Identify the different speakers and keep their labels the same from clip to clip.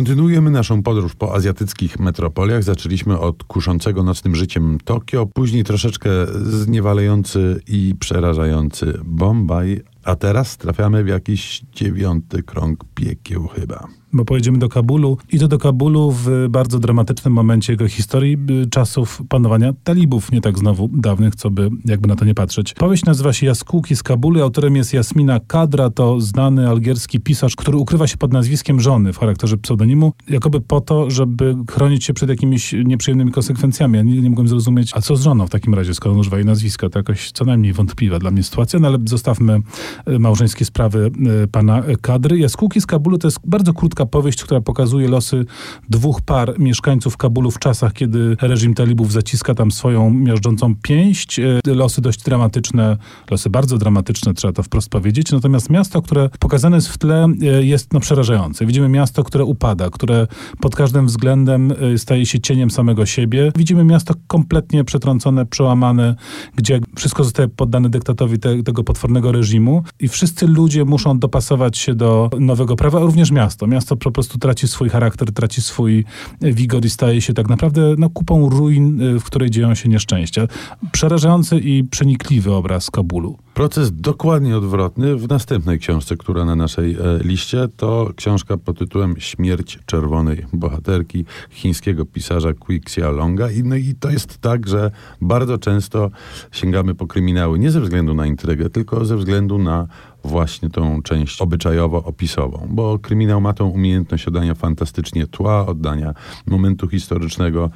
Speaker 1: Kontynuujemy naszą podróż po azjatyckich metropoliach. Zaczęliśmy od kuszącego nocnym życiem Tokio, później troszeczkę zniewalający i przerażający Bombaj, a teraz trafiamy w jakiś dziewiąty krąg piekieł chyba
Speaker 2: bo pojedziemy do Kabulu i to do Kabulu w bardzo dramatycznym momencie jego historii, czasów panowania talibów, nie tak znowu dawnych, co by jakby na to nie patrzeć. Powieść nazywa się Jaskółki z Kabulu, autorem jest Jasmina Kadra, to znany algierski pisarz, który ukrywa się pod nazwiskiem żony w charakterze pseudonimu, jakoby po to, żeby chronić się przed jakimiś nieprzyjemnymi konsekwencjami. Ja nigdy nie mogłem zrozumieć, a co z żoną w takim razie, skoro używa jej nazwiska. To jakoś co najmniej wątpliwa dla mnie sytuacja, no ale zostawmy y, małżeńskie sprawy y, pana Kadry. Jaskółki z Kabulu to jest bardzo krótka krótka powieść, która pokazuje losy dwóch par mieszkańców Kabulu w czasach, kiedy reżim talibów zaciska tam swoją miażdżącą pięść. E, losy dość dramatyczne, losy bardzo dramatyczne, trzeba to wprost powiedzieć. Natomiast miasto, które pokazane jest w tle, e, jest no, przerażające. Widzimy miasto, które upada, które pod każdym względem e, staje się cieniem samego siebie. Widzimy miasto kompletnie przetrącone, przełamane, gdzie wszystko zostaje poddane dyktatowi te, tego potwornego reżimu i wszyscy ludzie muszą dopasować się do nowego prawa, również miasto. Miasto miasto po prostu traci swój charakter, traci swój wigor i staje się tak naprawdę no, kupą ruin, y, w której dzieją się nieszczęścia. Przerażający i przenikliwy obraz Kabulu.
Speaker 1: Proces dokładnie odwrotny w następnej książce, która na naszej e, liście, to książka pod tytułem Śmierć czerwonej bohaterki chińskiego pisarza Qixia Longa. I, no i to jest tak, że bardzo często sięgamy po kryminały nie ze względu na intrygę, tylko ze względu na właśnie tą część obyczajowo-opisową, bo kryminał ma tą umiejętność oddania fantastycznie tła, oddania momentu historycznego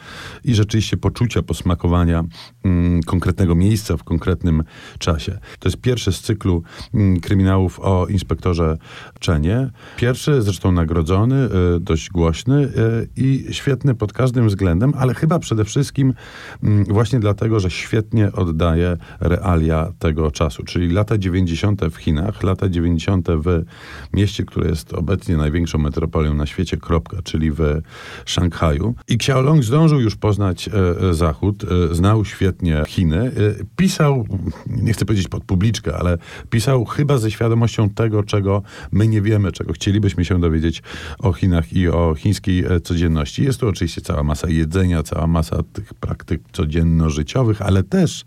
Speaker 1: i rzeczywiście poczucia posmakowania mm, konkretnego miejsca w konkretnym czasie. To jest pierwszy z cyklu mm, kryminałów o inspektorze Czenie. Pierwszy, zresztą nagrodzony, y, dość głośny y, i świetny pod każdym względem, ale chyba przede wszystkim y, właśnie dlatego, że świetnie oddaje realia tego czasu, czyli lata 90. w Chinach, lata 90. w mieście, które jest obecnie największą metropolią na świecie, kropka, czyli w Szanghaju. I Xiaolong zdążył już poznać e, e, Zachód, e, znał świetnie Chiny. Pisał, nie chcę powiedzieć pod publiczkę, ale pisał chyba ze świadomością tego, czego my nie wiemy, czego chcielibyśmy się dowiedzieć o Chinach i o chińskiej e, codzienności. Jest tu oczywiście cała masa jedzenia, cała masa tych praktyk codzienno-życiowych, ale też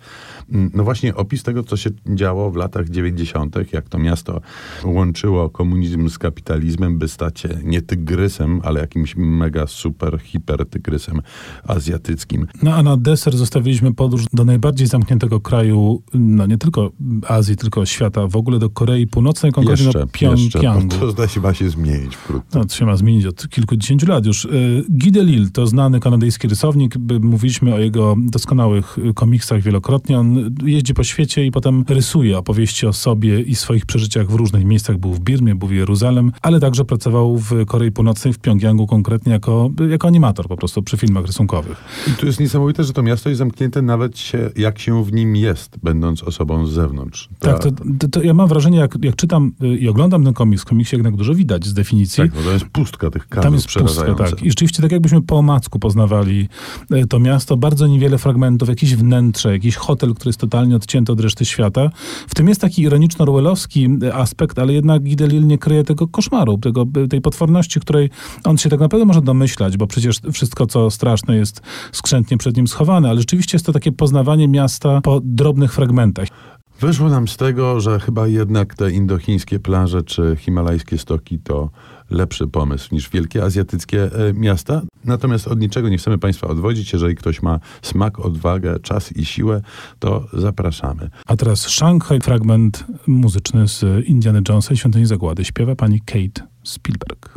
Speaker 1: mm, no właśnie opis tego, co się działo w latach 90., jak to to miasto łączyło komunizm z kapitalizmem, by stać się nie tygrysem, ale jakimś mega super hiper tygrysem azjatyckim.
Speaker 2: No a na deser zostawiliśmy podróż do najbardziej zamkniętego kraju, no nie tylko Azji, tylko świata, w ogóle do Korei Północnej, konkretnie
Speaker 1: jeszcze,
Speaker 2: do Pjongjangu.
Speaker 1: To zdaje się ma się zmienić wkrótce.
Speaker 2: No, to się ma zmienić od kilkudziesięciu lat już. Y, Guy Delisle to znany kanadyjski rysownik, mówiliśmy o jego doskonałych komiksach wielokrotnie. On jeździ po świecie i potem rysuje opowieści o sobie i swoich przeżyciach w różnych miejscach. Był w Birmie, był w Jeruzalem, ale także pracował w Korei Północnej, w Pjongjangu konkretnie jako, jako animator po prostu przy filmach rysunkowych.
Speaker 1: I tu jest niesamowite, że to miasto jest zamknięte nawet się, jak się w nim jest, będąc osobą z zewnątrz.
Speaker 2: Tak, to, to, to ja mam wrażenie, jak, jak czytam y, i oglądam ten komiks, w komiksie jednak dużo widać z definicji.
Speaker 1: Tak, bo to jest pustka tych kadrów
Speaker 2: Tam jest pustka, tak. I rzeczywiście tak jakbyśmy po omacku poznawali y, to miasto, bardzo niewiele fragmentów, jakieś wnętrze, jakiś hotel, który jest totalnie odcięty od reszty świata. W tym jest taki ironiczno-orwellowski aspekt, ale jednak Gidelil nie kryje tego koszmaru, tego, tej potworności, której on się tak naprawdę może domyślać, bo przecież wszystko, co straszne jest skrzętnie przed nim schowane, ale rzeczywiście jest to takie poznawanie miasta po drobnych fragmentach.
Speaker 1: Wyszło nam z tego, że chyba jednak te indochińskie plaże czy himalajskie stoki to lepszy pomysł niż wielkie azjatyckie e, miasta. Natomiast od niczego nie chcemy Państwa odwodzić. Jeżeli ktoś ma smak, odwagę, czas i siłę, to zapraszamy.
Speaker 2: A teraz Shanghai, fragment muzyczny z Indiana Jonesa i Świątyni Zagłady. Śpiewa pani Kate Spielberg.